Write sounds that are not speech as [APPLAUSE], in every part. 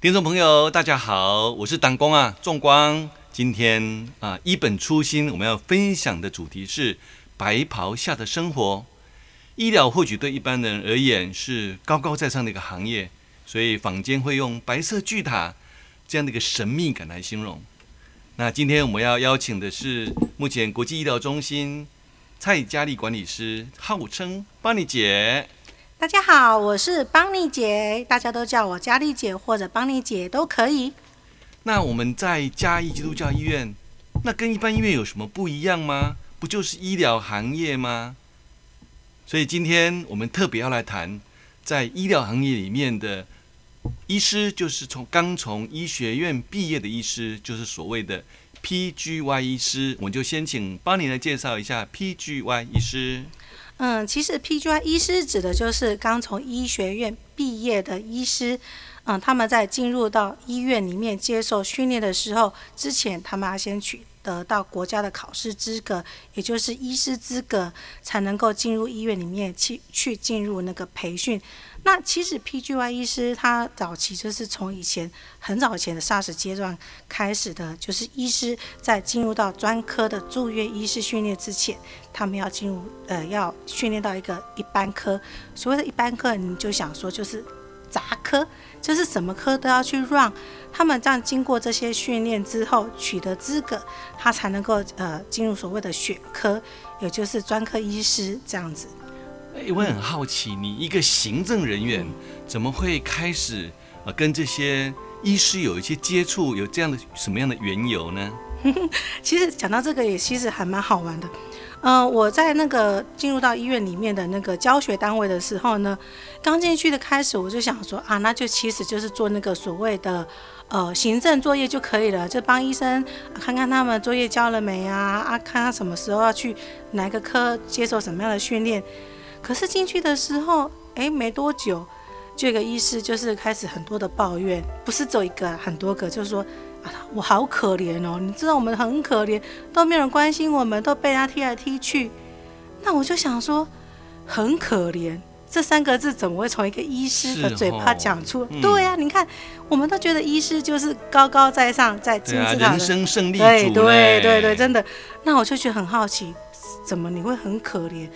听众朋友，大家好，我是党工啊，仲光。今天啊，一本初心，我们要分享的主题是白袍下的生活。医疗或许对一般人而言是高高在上的一个行业，所以坊间会用白色巨塔这样的一个神秘感来形容。那今天我们要邀请的是目前国际医疗中心蔡佳丽管理师，号称邦妮姐。大家好，我是邦妮姐，大家都叫我佳丽姐或者邦妮姐都可以。那我们在嘉义基督教医院，那跟一般医院有什么不一样吗？不就是医疗行业吗？所以今天我们特别要来谈，在医疗行业里面的医师，就是从刚从医学院毕业的医师，就是所谓的 PGY 医师。我就先请邦妮来介绍一下 PGY 医师。嗯，其实 PGY 医师指的就是刚从医学院毕业的医师。嗯，他们在进入到医院里面接受训练的时候，之前他们要先取得到国家的考试资格，也就是医师资格，才能够进入医院里面去去进入那个培训。那其实 PGY 医师他早期就是从以前很早以前的 SARS 阶段开始的，就是医师在进入到专科的住院医师训练之前，他们要进入呃要训练到一个一般科。所谓的一般科，你就想说就是杂科，就是什么科都要去 run。他们这样经过这些训练之后取得资格，他才能够呃进入所谓的选科，也就是专科医师这样子。哎，我很好奇，你一个行政人员怎么会开始呃跟这些医师有一些接触，有这样的什么样的缘由呢？[LAUGHS] 其实讲到这个也其实还蛮好玩的。嗯、呃，我在那个进入到医院里面的那个教学单位的时候呢，刚进去的开始我就想说啊，那就其实就是做那个所谓的呃行政作业就可以了，就帮医生看看他们作业交了没啊啊，看他什么时候要去哪个科接受什么样的训练。可是进去的时候，哎，没多久，这个医师就是开始很多的抱怨，不是只有一个，很多个，就是说啊，我好可怜哦，你知道我们很可怜，都没有人关心我们，都被他踢来踢去。那我就想说，很可怜这三个字怎么会从一个医师的嘴巴讲出？嗯、对呀、啊，你看，我们都觉得医师就是高高在上，在金字塔人生胜利对对对对，真的。那我就觉得很好奇，怎么你会很可怜？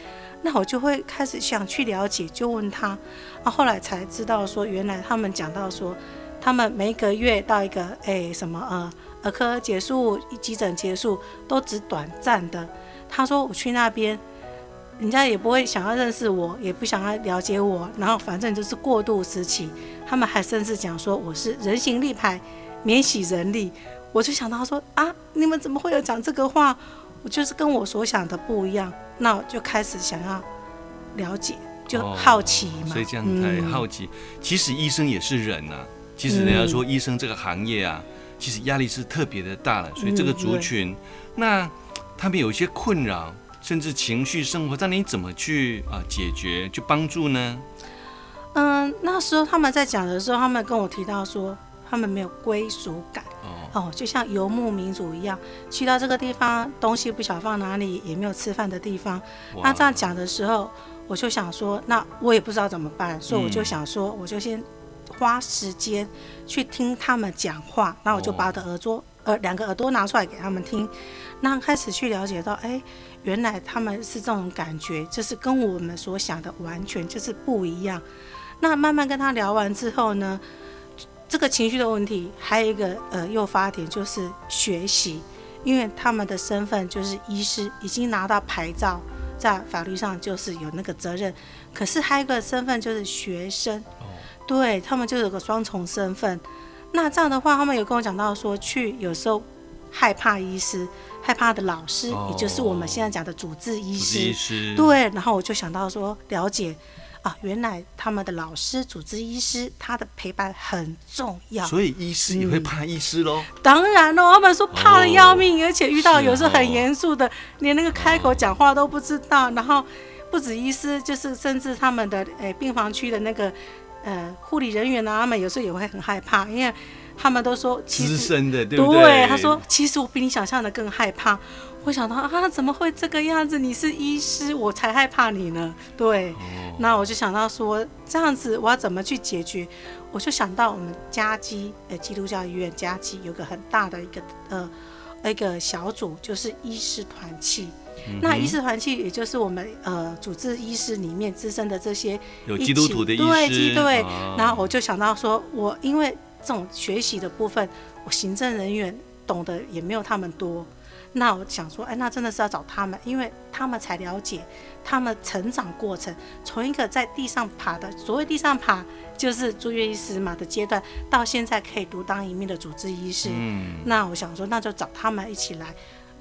那我就会开始想去了解，就问他，啊，后来才知道说，原来他们讲到说，他们每个月到一个哎什么呃儿科结束、急诊结束都只短暂的。他说我去那边，人家也不会想要认识我，也不想要了解我，然后反正就是过渡时期。他们还甚至讲说我是人形立牌，免洗人力。我就想到说啊，你们怎么会有讲这个话？我就是跟我所想的不一样。那我就开始想要了解，就好奇嘛。哦、所以这样才好奇。嗯、其实医生也是人呐、啊。其实人家说医生这个行业啊，嗯、其实压力是特别的大了。所以这个族群，嗯、那他们有一些困扰，甚至情绪生活，那你怎么去啊解决，去帮助呢？嗯，那时候他们在讲的时候，他们跟我提到说，他们没有归属感。哦，就像游牧民族一样，去到这个地方，东西不晓放哪里，也没有吃饭的地方。那这样讲的时候，我就想说，那我也不知道怎么办，所以我就想说，我就先花时间去听他们讲话。那我就把我的耳朵，呃，两个耳朵拿出来给他们听，那开始去了解到，哎，原来他们是这种感觉，就是跟我们所想的完全就是不一样。那慢慢跟他聊完之后呢，这个情绪的问题，还有一个呃诱发点就是学习，因为他们的身份就是医师，已经拿到牌照，在法律上就是有那个责任。可是还有一个身份就是学生，对他们就有个双重身份。那这样的话，他们有跟我讲到说，去有时候害怕医师，害怕的老师，也就是我们现在讲的主治医师。对，然后我就想到说，了解。啊，原来他们的老师、主治医师，他的陪伴很重要。所以医师也会怕医师喽？嗯、当然喽，他们说怕得要命，哦、而且遇到有时候很严肃的，哦、连那个开口讲话都不知道。哦、然后不止医师，就是甚至他们的诶、欸、病房区的那个呃护理人员啊，他们有时候也会很害怕，因为他们都说其实资深的对不对？对，他说其实我比你想象的更害怕。会想到啊，怎么会这个样子？你是医师，我才害怕你呢。对，哦、那我就想到说，这样子我要怎么去解决？我就想到我们嘉基，呃，基督教医院嘉基有个很大的一个呃一个小组，就是医师团契。嗯、那医师团契也就是我们呃主治医师里面资深的这些有基督徒的医师，对对。哦、然后我就想到说，我因为这种学习的部分，我行政人员懂得也没有他们多。那我想说，哎，那真的是要找他们，因为他们才了解他们成长过程，从一个在地上爬的，所谓地上爬就是住院医师嘛的阶段，到现在可以独当一面的主治医师。嗯，那我想说，那就找他们一起来，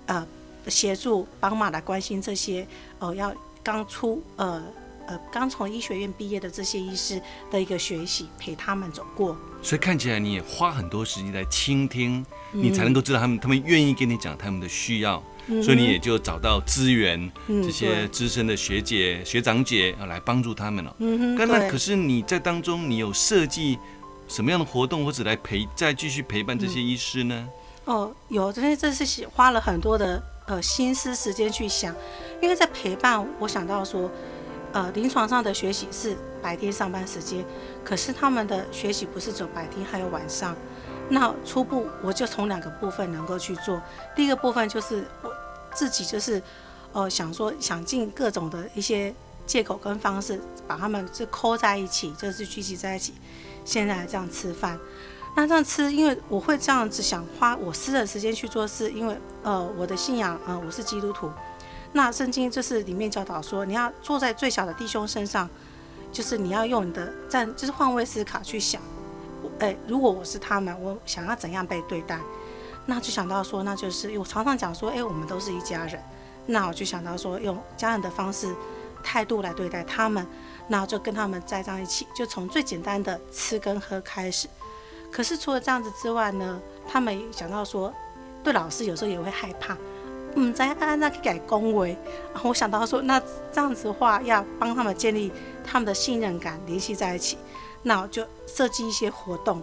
呃，协助帮忙来关心这些，呃，要刚出呃。呃，刚从医学院毕业的这些医师的一个学习，陪他们走过。所以看起来你也花很多时间来倾听，嗯、你才能够知道他们，他们愿意跟你讲他们的需要，嗯、所以你也就找到资源，嗯、这些资深的学姐、学长姐啊，来帮助他们了。嗯，那可是你在当中，你有设计什么样的活动，或者来陪，再继续陪伴这些医师呢？嗯、哦，有，这些这是花了很多的呃心思时间去想，因为在陪伴，我想到说。呃，临床上的学习是白天上班时间，可是他们的学习不是走白天，还有晚上。那初步我就从两个部分能够去做。第一个部分就是我自己就是，呃，想说想尽各种的一些借口跟方式，把他们就扣在一起，就是聚集在一起，现在这样吃饭。那这样吃，因为我会这样子想花我私人时间去做事，因为呃，我的信仰，呃，我是基督徒。那圣经就是里面教导说，你要坐在最小的弟兄身上，就是你要用你的站，就是换位思考去想，哎，如果我是他们，我想要怎样被对待？那就想到说，那就是我常常讲说，哎，我们都是一家人。那我就想到说，用家人的方式态度来对待他们，那就跟他们在这样一起，就从最简单的吃跟喝开始。可是除了这样子之外呢，他们也想到说，对老师有时候也会害怕。嗯，怎样按那去改恭维？然后我想到说，那这样子的话，要帮他们建立他们的信任感，联系在一起，那我就设计一些活动。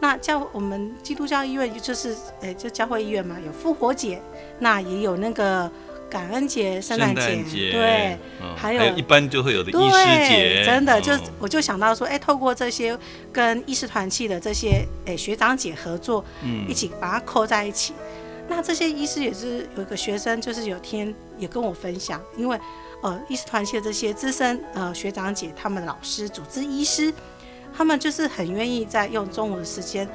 那教我们基督教医院就是，诶，就教会医院嘛，有复活节，那也有那个感恩节、圣诞节，对，哦、还有一般就会有的医师节，真的就我就想到说，哎，透过这些跟医师团契的这些诶学长姐合作，嗯，一起把它扣在一起。那这些医师也是有一个学生，就是有天也跟我分享，因为呃，医师团系的这些资深呃学长姐，他们老师、组织医师，他们就是很愿意在用中午的时间，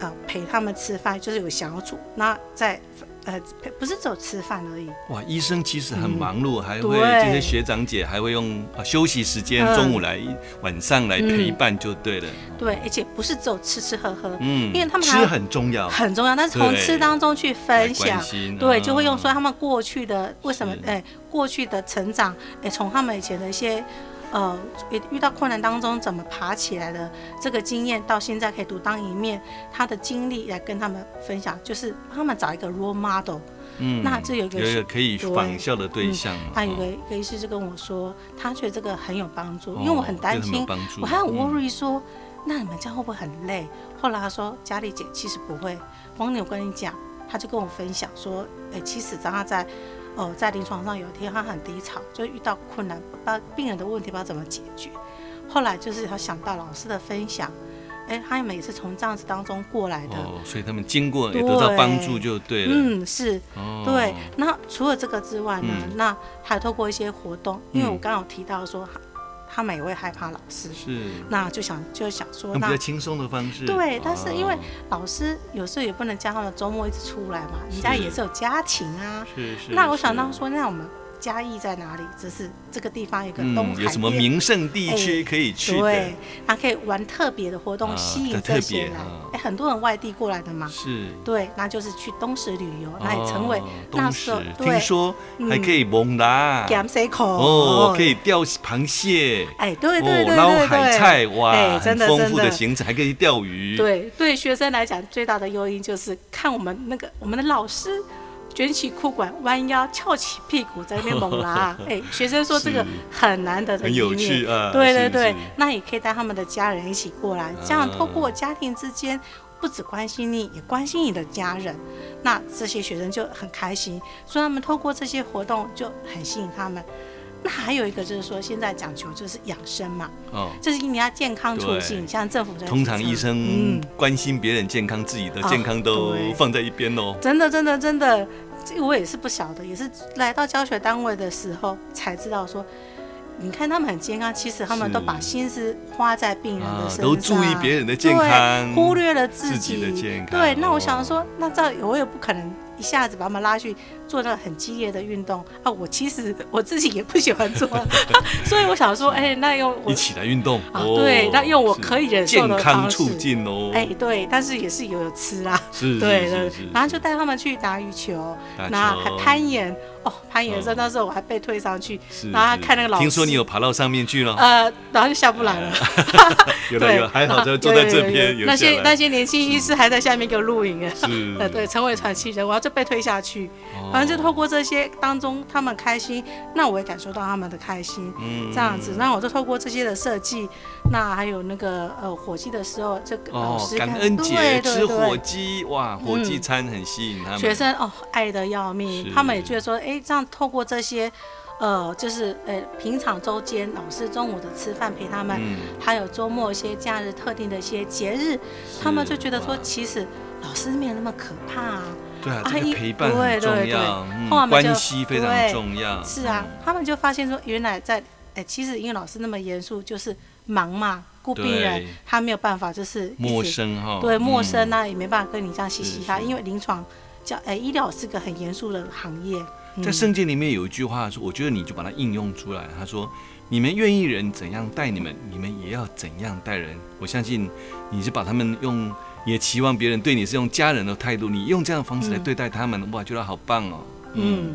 呃，陪他们吃饭，就是有小组，那在。呃，不是走吃饭而已。哇，医生其实很忙碌，嗯、还会这些学长姐还会用休息时间，嗯、中午来晚上来陪伴就对了。嗯、对，而且不是只有吃吃喝喝，嗯，因为他们吃很重要，很重要。但是从吃当中去分享，对，就会用说他们过去的为什么哎过去的成长，哎、欸，从他们以前的一些。呃，遇到困难当中怎么爬起来的这个经验，到现在可以独当一面，他的经历来跟他们分享，就是帮他们找一个 role model。嗯，那这有一个有一个可以仿效的对象。嗯、他有个一个医师就跟我说，他觉得这个很有帮助，因为我很担心，哦、我还很 worry 说，嗯、那你们这样会不会很累？后来他说，佳丽姐其实不会。王女，我跟你讲，他就跟我分享说，哎、欸，其实当他在。哦，在临床上有一天他很低潮，就遇到困难，不知道病人的问题不知道怎么解决。后来就是他想到老师的分享，哎，他每次从这样子当中过来的，哦，所以他们经过也得到帮助就对了。嗯，是，哦、对。那除了这个之外呢，嗯、那还透过一些活动，因为我刚刚有提到说。他们也会害怕老师，是，那就想就想说，那比较轻松的方式，对。但是因为老师有时候也不能叫他们周末一直出来嘛，人家也是有家庭啊。是是。那我想到说，那我们。嘉义在哪里？只是这个地方有个东海、嗯、有什么名胜地区可以去？对，他可以玩特别的活动，吸引这些来。哎、啊，很多人外地过来的嘛。是。对，那就是去东石旅游，那也成为那时候。对听说还可以蒙拉。咸水口哦，可以钓螃蟹。哎，对对对捞海菜哇，真的丰富的行程，还可以钓鱼。对，对学生来讲，最大的诱因就是看我们那个我们的老师。[LAUGHS] 卷起裤管，弯腰，翘起屁股，在那边猛拉。[LAUGHS] 哎、欸，学生说这个很难得的很有趣啊。对对对，那也可以带他们的家人一起过来，这样透过家庭之间不只关心你，也关心你的家人。那这些学生就很开心，所以他们透过这些活动就很吸引他们。那还有一个就是说，现在讲求就是养生嘛，哦，就是你要健康促进，像政府在通常医生关心别人健康，自己的健康都放在一边哦。真的，真的，真的，这个我也是不晓得，也是来到教学单位的时候才知道说。你看他们很健康，其实他们都把心思花在病人的身上，都注意别人的健康，忽略了自己，自己的健康。对，那我想说，那这我也不可能。一下子把他们拉去做那很激烈的运动啊！我其实我自己也不喜欢做，[LAUGHS] 所以我想说，哎、欸，那用我一起来运动啊，对，那用我可以忍受的方式，健康促进哦。哎、欸，对，但是也是有有吃啦，是，对然后就带他们去打羽球，然后还攀岩。哦，攀岩的时候，那时候我还被推上去，然后看那个老师。听说你有爬到上面去了？呃，然后就下不来了。[LAUGHS] 有的有，还好就坐在这边。[LAUGHS] 那些那些年轻医师还在下面给我录影啊。是。[LAUGHS] 呃，对，成为传奇人，我要就被推下去。反正就透过这些当中，他们开心，那我也感受到他们的开心。嗯。这样子，那我就透过这些的设计，那还有那个呃火鸡的时候，这个老师感恩节吃火鸡，哇，火鸡餐很吸引他们。学生哦，爱的要命，他们也觉得说，哎。哎，这样透过这些，呃，就是呃，平常周间老师中午的吃饭陪他们，嗯、还有周末一些假日特定的一些节日，他们就觉得说，其实老师没有那么可怕啊。对啊，这个陪伴很重要，关系非常重要。是啊，他们就发现说，原来在哎，其实因为老师那么严肃，就是忙嘛，顾病人，他没有办法，就是陌生哈，对，陌生那也没办法跟你这样嘻嘻哈，因为临床叫哎，医疗是个很严肃的行业。在圣经里面有一句话说，我觉得你就把它应用出来。他说：“你们愿意人怎样待你们，你们也要怎样待人。”我相信你是把他们用，也期望别人对你是用家人的态度，你用这样的方式来对待他们，哇，觉得好棒哦。嗯，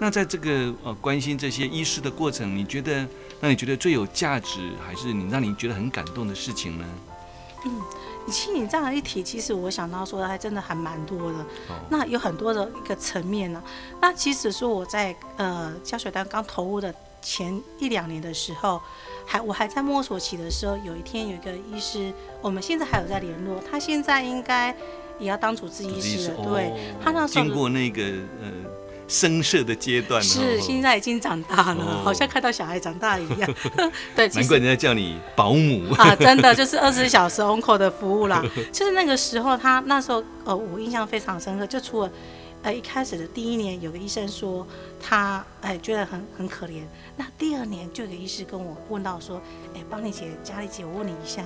那在这个呃关心这些医师的过程，你觉得让你觉得最有价值，还是你让你觉得很感动的事情呢？嗯。你听你这样一提，其实我想到说的还真的还蛮多的。那有很多的一个层面呢、啊。那其实说我在呃教学单刚投入的前一两年的时候，还我还在摸索期的时候，有一天有一个医师，我们现在还有在联络，他现在应该也要当主治医师了。对，他那时候经过那个呃。生涩的阶段是，现在已经长大了，好像看到小孩长大一样。[LAUGHS] 对，难怪人家叫你保姆啊，真的就是二十四小时 uncle 的服务啦。[LAUGHS] 就是那个时候，他那时候呃，我印象非常深刻。就除了呃一开始的第一年，有个医生说他哎觉得很很可怜。那第二年就有个医师跟我问到说，哎，邦妮姐、佳丽姐，我问你一下，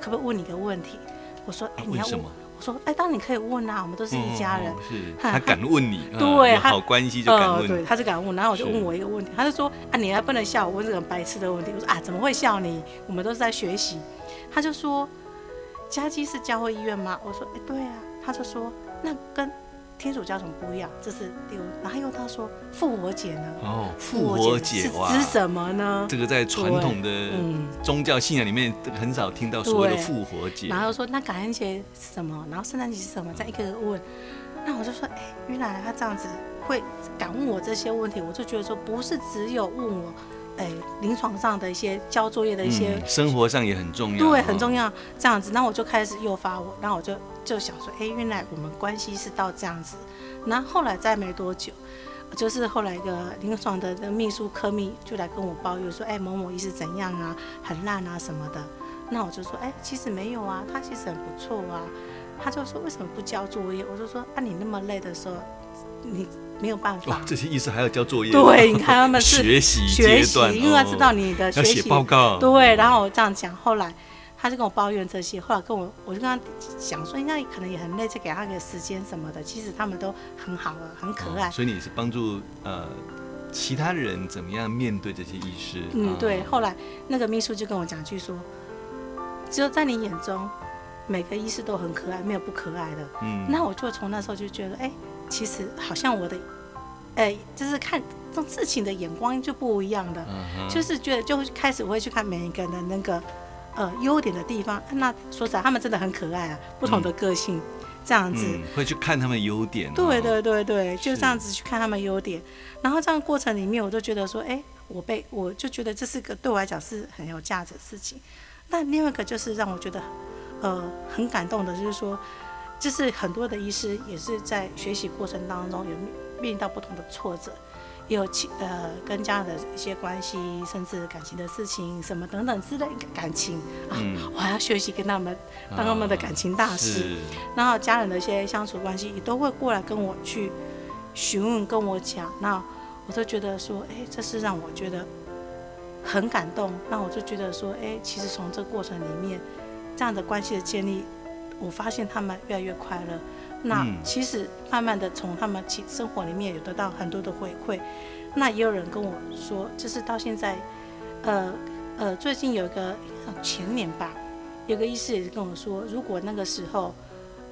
可不可以问你个问题？我说，哎，你要问说，哎，当然你可以问啊，我们都是一家人。是，[LAUGHS] 他敢问你，[LAUGHS] 对，好关系就敢问。对，他就敢问，然后我就问我一个问题，他就说，啊，你还不能笑我问这种白痴的问题。我说，啊，怎么会笑你？我们都是在学习。他就说，家鸡是教会医院吗？我说，哎，对啊。他就说，那跟。天主教什么不一样？这是第五，然后又他说复活节呢？哦，复活节是指什么呢？这个在传统的宗教信仰里面很少听到所谓的复活节。然后说那感恩节是什么？然后圣诞节是什么？再一个个问。那我就说，哎，原来他这样子会敢问我这些问题，我就觉得说不是只有问我。哎，临床上的一些交作业的一些，生活上也很重要，对，很重要。这样子，那我就开始诱发我，然后我就就想说，哎，原来我们关系是到这样子。那后来再没多久，就是后来一个临床的秘书科秘就来跟我抱怨说，哎，某某医师怎样啊，很烂啊什么的。那我就说，哎，其实没有啊，他其实很不错啊。他就说，为什么不交作业？我就说，啊，你那么累的时候，你。没有办法，这些医生还要交作业。对，你看他们是 [LAUGHS] 学习学习，因为他知道你的学习。报告。对，然后我这样讲，后来他就跟我抱怨这些，后来跟我，我就跟他讲说，应该可能也很累，就给他个时间什么的。其实他们都很好了，很可爱。所以你是帮助呃其他人怎么样面对这些医师？嗯，对。后来那个秘书就跟我讲句说，只有在你眼中，每个医师都很可爱，没有不可爱的。嗯。那我就从那时候就觉得，哎。其实好像我的，哎、欸，就是看这种事情的眼光就不一样的，嗯、就是觉得就开始我会去看每一个人的那个呃优点的地方。那说实在，他们真的很可爱啊，不同的个性，嗯、这样子、嗯、会去看他们优点、哦。对对对对，就这样子去看他们优点。然后这样过程里面，我就觉得说，哎、欸，我被我就觉得这是个对我来讲是很有价值的事情。那另外一个就是让我觉得呃很感动的，就是说。就是很多的医师也是在学习过程当中有面临到不同的挫折，也有亲呃跟家人的一些关系，甚至感情的事情什么等等之类的感情啊，嗯、[LAUGHS] 我还要学习跟他们当他们的感情大师，啊、然后家人的一些相处关系也都会过来跟我去询问跟我讲，那我都觉得说，哎，这是让我觉得很感动，那我就觉得说，哎，其实从这过程里面，这样的关系的建立。我发现他们越来越快乐，那其实慢慢的从他们其生活里面有得到很多的回馈，那也有人跟我说，就是到现在，呃呃，最近有一个前年吧，有个医师也是跟我说，如果那个时候，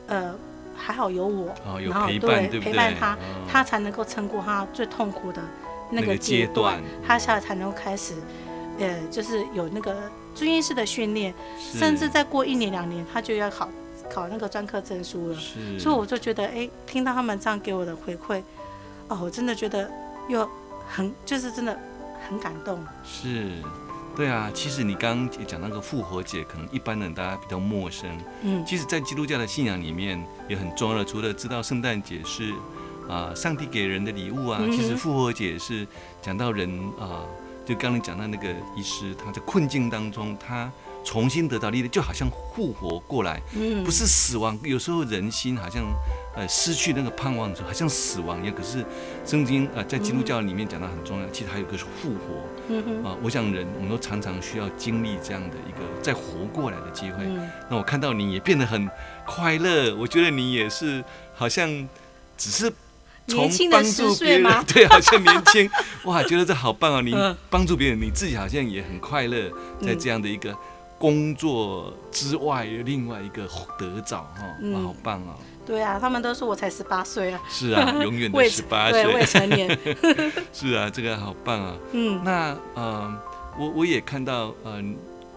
呃，还好有我，哦、有然后对，陪伴他，哦、他才能够撑过他最痛苦的那个阶段，他现在才能够开始，呃，就是有那个专业式的训练，甚至再过一年两年，他就要考。考那个专科证书了，是所以我就觉得，哎、欸，听到他们这样给我的回馈，哦，我真的觉得又很，就是真的很感动。是，对啊，其实你刚刚讲那个复活节，可能一般人大家比较陌生。嗯，其实，在基督教的信仰里面也很重要的，除了知道圣诞节是啊、呃、上帝给人的礼物啊，嗯、其实复活节是讲到人啊、呃，就刚刚你讲到那个医师，他在困境当中他。重新得到力量，就好像复活过来，嗯，不是死亡。有时候人心好像，呃，失去那个盼望的时候，好像死亡一样。可是，圣经啊、呃，在基督教里面讲到很重要，其实还有一个是复活。啊，我想人我们都常常需要经历这样的一个再活过来的机会。嗯、那我看到你也变得很快乐，我觉得你也是好像只是从帮助别人，[LAUGHS] 对，好像年轻，[LAUGHS] 哇，觉得这好棒哦！你帮助别人，你自己好像也很快乐，在这样的一个。工作之外，另外一个得着哈，嗯、好棒啊！对啊，他们都说我才十八岁啊。是啊，[LAUGHS] 永远的十八岁，未成年。[LAUGHS] 是啊，这个好棒啊。[LAUGHS] 嗯，那呃，我我也看到呃，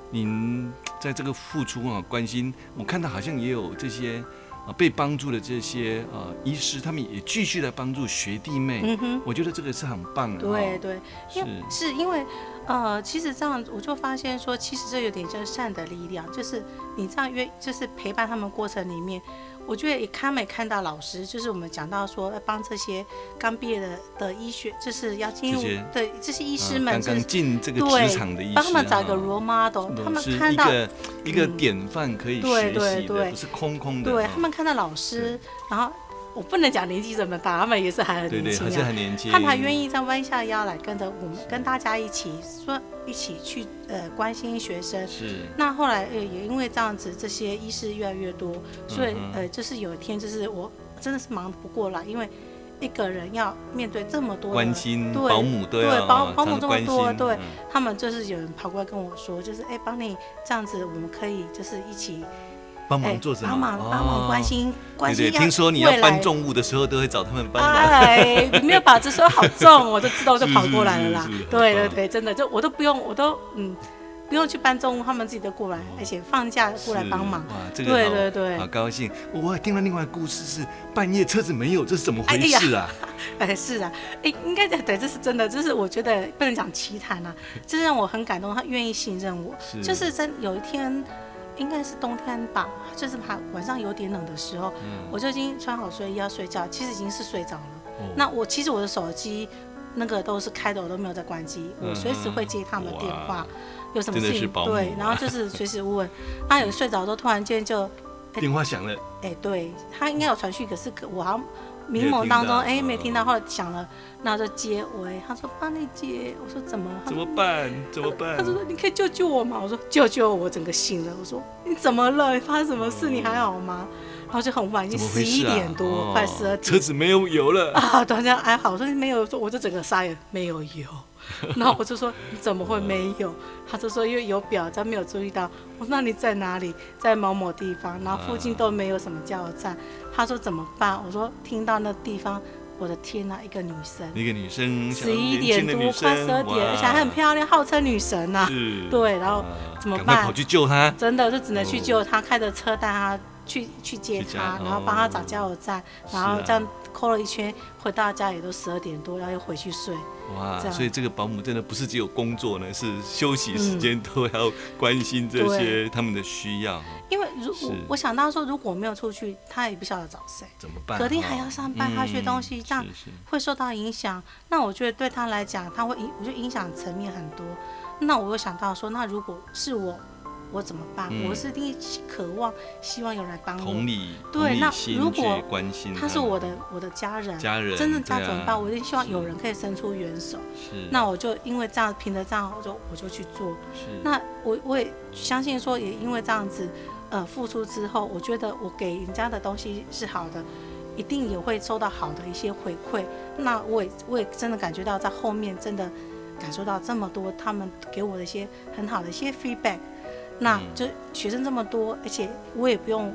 您在这个付出啊，关心，我看到好像也有这些。啊，被帮助的这些呃医师，他们也继续来帮助学弟妹。嗯哼，我觉得这个是很棒的。对对，因为是，是因为呃，其实这样我就发现说，其实这有点像善的力量，就是你这样约，就是陪伴他们过程里面。我觉得也看没看到老师，就是我们讲到说要帮这些刚毕业的的医学，就是要进入对这些医师们，刚刚进这个职场的医师，帮他们找一个 role model，他们看到一个典范可以学习的，不是空空的。对他们看到老师，然后我不能讲年纪这么大，他们也是还很年轻，还是很年轻，他们还愿意再弯下腰来跟着我们，跟大家一起说。一起去呃关心学生，是。那后来呃也因为这样子，这些医师越来越多，所以呃就是有一天就是我真的是忙不过来，因为一个人要面对这么多关心对保姆对保保姆这么多，对他们就是有人跑过来跟我说，就是哎帮你这样子，我们可以就是一起。帮忙做什么？帮忙帮忙关心关心。听说你要搬重物的时候，都会找他们搬。哎，没有把这说好重，我就知道就 [LAUGHS] 跑过来了啦。对对对，真的就我都不用，我都嗯不用去搬重物，他们自己都过来，而且放假过来帮忙。哇，这个对对对，好高兴。我还听了另外故事是半夜车子没有，这是怎么回事啊？哎 [LAUGHS] 是啊，哎应该对，这是真的，这是我觉得不能讲奇谈啊，这 [LAUGHS] 让我很感动，他愿意信任我，就是真有一天。应该是冬天吧，就是怕晚上有点冷的时候，嗯、我就已经穿好睡衣要睡觉，其实已经是睡着了。哦、那我其实我的手机那个都是开的，我都没有在关机，嗯、我随时会接他们的电话，有什么事情对，然后就是随时问。那 [LAUGHS] 有睡着都突然间就、欸、电话响了，哎、欸，对他应该有传讯，可是我好像。迷蒙当中，哎，没听到，后来响了，然后就接喂，他说帮你接，我说怎么？怎么办？怎么办？他说你可以救救我吗？我说救救我，整个醒了。我说你怎么了？发生什么事？你还好吗？然后就很晚，已经十一点多，快十二点，车子没有油了 [LAUGHS] 啊！突然间还好，我说没有，说我就整个傻眼，没有油。[LAUGHS] 然后我就说你怎么会没有？他就说因为有表，他没有注意到。我说那你在哪里？在某某地方，然后附近都没有什么加油站。他说怎么办？我说听到那地方，我的天哪，一个女生，一个女生，十一点多快十二点，而且还很漂亮，号称女神呐。是。对，然后怎么办？跑去救她。真的就只能去救她，开着车带她去去接她，然后帮她找加油站，然后这样抠了一圈，回到家也都十二点多，然后又回去睡。哇，所以这个保姆真的不是只有工作呢，是休息时间都要关心这些他们的需要。因为如果我想到说，如果没有出去，他也不晓得找谁，怎么办？隔天还要上班，他学东西，这样会受到影响。那我觉得对他来讲，他会影，我觉得影响层面很多。那我又想到说，那如果是我。我怎么办？嗯、我是第一渴望，希望有人来帮我。同理，对，那如果他是我的我的家人，家人真正家怎么办？啊、我一定希望有人可以伸出援手。是，那我就因为这样，凭着这样，我就我就去做。是，那我我也相信说，也因为这样子，呃，付出之后，我觉得我给人家的东西是好的，一定也会收到好的一些回馈。那我也我也真的感觉到，在后面真的感受到这么多他们给我的一些很好的一些 feedback。那就学生这么多，而且我也不用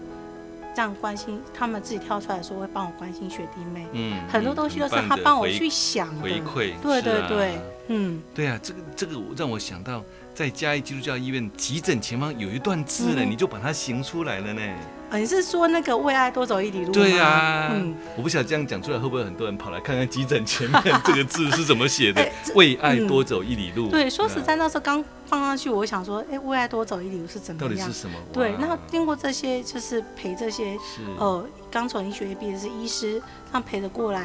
这样关心，他们自己跳出来说会帮我关心学弟妹。嗯，很多东西都是他帮我去想的。回馈。对对对，嗯，对啊，这个这个让我想到，在嘉义基督教医院急诊前方有一段字呢，你就把它行出来了呢。啊，你是说那个为爱多走一里路？对呀，嗯，我不晓得这样讲出来会不会很多人跑来看看急诊前面这个字是怎么写的？[LAUGHS] 为爱多走一里路。对，说实在，那时候刚。放上去，我想说，哎，为爱多走一里路是怎么样？到底是什么？对，那经过这些，就是陪这些，呃，刚从医学院毕业的是医师，他们陪着过来，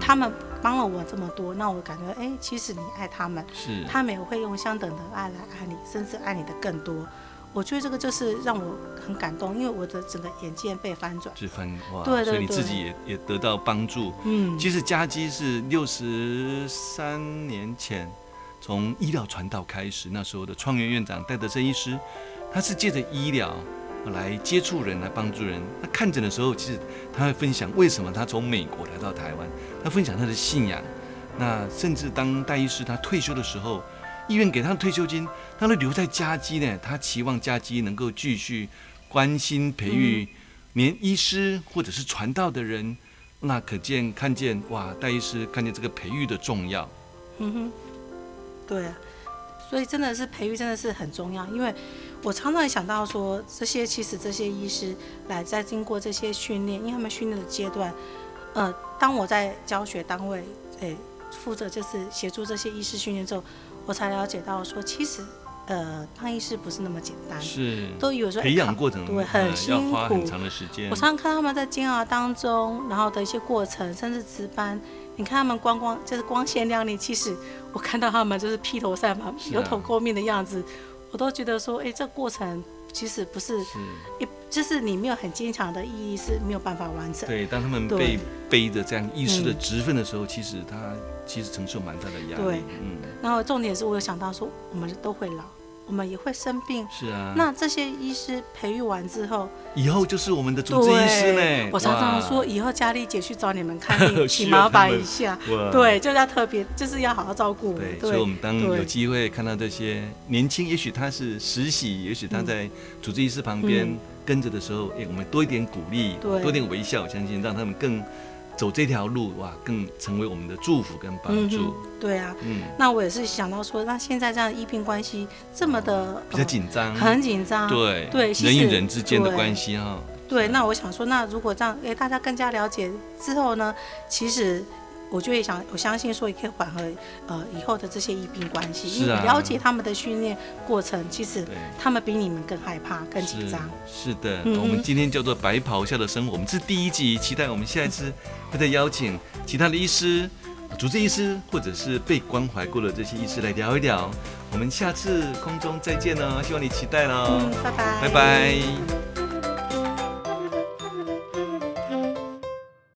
他们帮了我这么多，那我感觉，哎，其实你爱他们，是，他们也会用相等的爱来爱你，甚至爱你的更多。我觉得这个就是让我很感动，因为我的整个眼界被翻转，翻哇，对对对，所以你自己也也得到帮助。嗯，其实嘉基是六十三年前。从医疗传道开始，那时候的创元院长戴德生医师，他是借着医疗来接触人，来帮助人。那看诊的时候，其实他会分享为什么他从美国来到台湾，他分享他的信仰。那甚至当戴医师他退休的时候，医院给他的退休金，他都留在家基呢。他期望家基能够继续关心培育年医师或者是传道的人。那可见看见哇，戴医师看见这个培育的重要。嗯哼。对啊，所以真的是培育真的是很重要，因为我常常想到说，这些其实这些医师来在经过这些训练，因为他们训练的阶段，呃，当我在教学单位，诶，负责就是协助这些医师训练之后，我才了解到说，其实呃，当医师不是那么简单，是，都以为说培养过程对很辛苦，要花很长的时间。我常常看他们在煎熬当中，然后的一些过程，甚至值班。你看他们光光就是光鲜亮丽，其实我看到他们就是披头散发、油头垢面的样子，我都觉得说，哎，这过程其实不是一，就是你没有很坚强的意义是没有办法完成。对，当他们被背着这样医师的职分的时候，其实他其实承受蛮大的压力。对，嗯。然后重点是我有想到说，我们都会老。我们也会生病，是啊。那这些医师培育完之后，以后就是我们的主治医师呢。我常常说，以后佳丽姐去找你们看病，[LAUGHS] 请麻烦一下。对，就要特别，就是要好好照顾。对，所以我们当有机会看到这些年轻，也许他是实习，也许他在主治医师旁边跟着的时候，哎，我们多一点鼓励，多一点微笑，相信让他们更。走这条路哇，更成为我们的祝福跟帮助。嗯、对啊，嗯，那我也是想到说，那现在这样的医病关系这么的比较紧张，很紧张，对对，人与人之间的关系哈。对，对，那我想说，那如果这样，哎，大家更加了解之后呢，其实。我就会想，我相信说也可以缓和呃以后的这些疫病关系，因为了解他们的训练过程，其实他们比你们更害怕、更紧张。是的，我们今天叫做白袍下的生活，我们是第一集，期待我们下一次会再邀请其他的医师、主治医师，或者是被关怀过的这些医师来聊一聊。我们下次空中再见哦，希望你期待喽，拜拜，拜拜。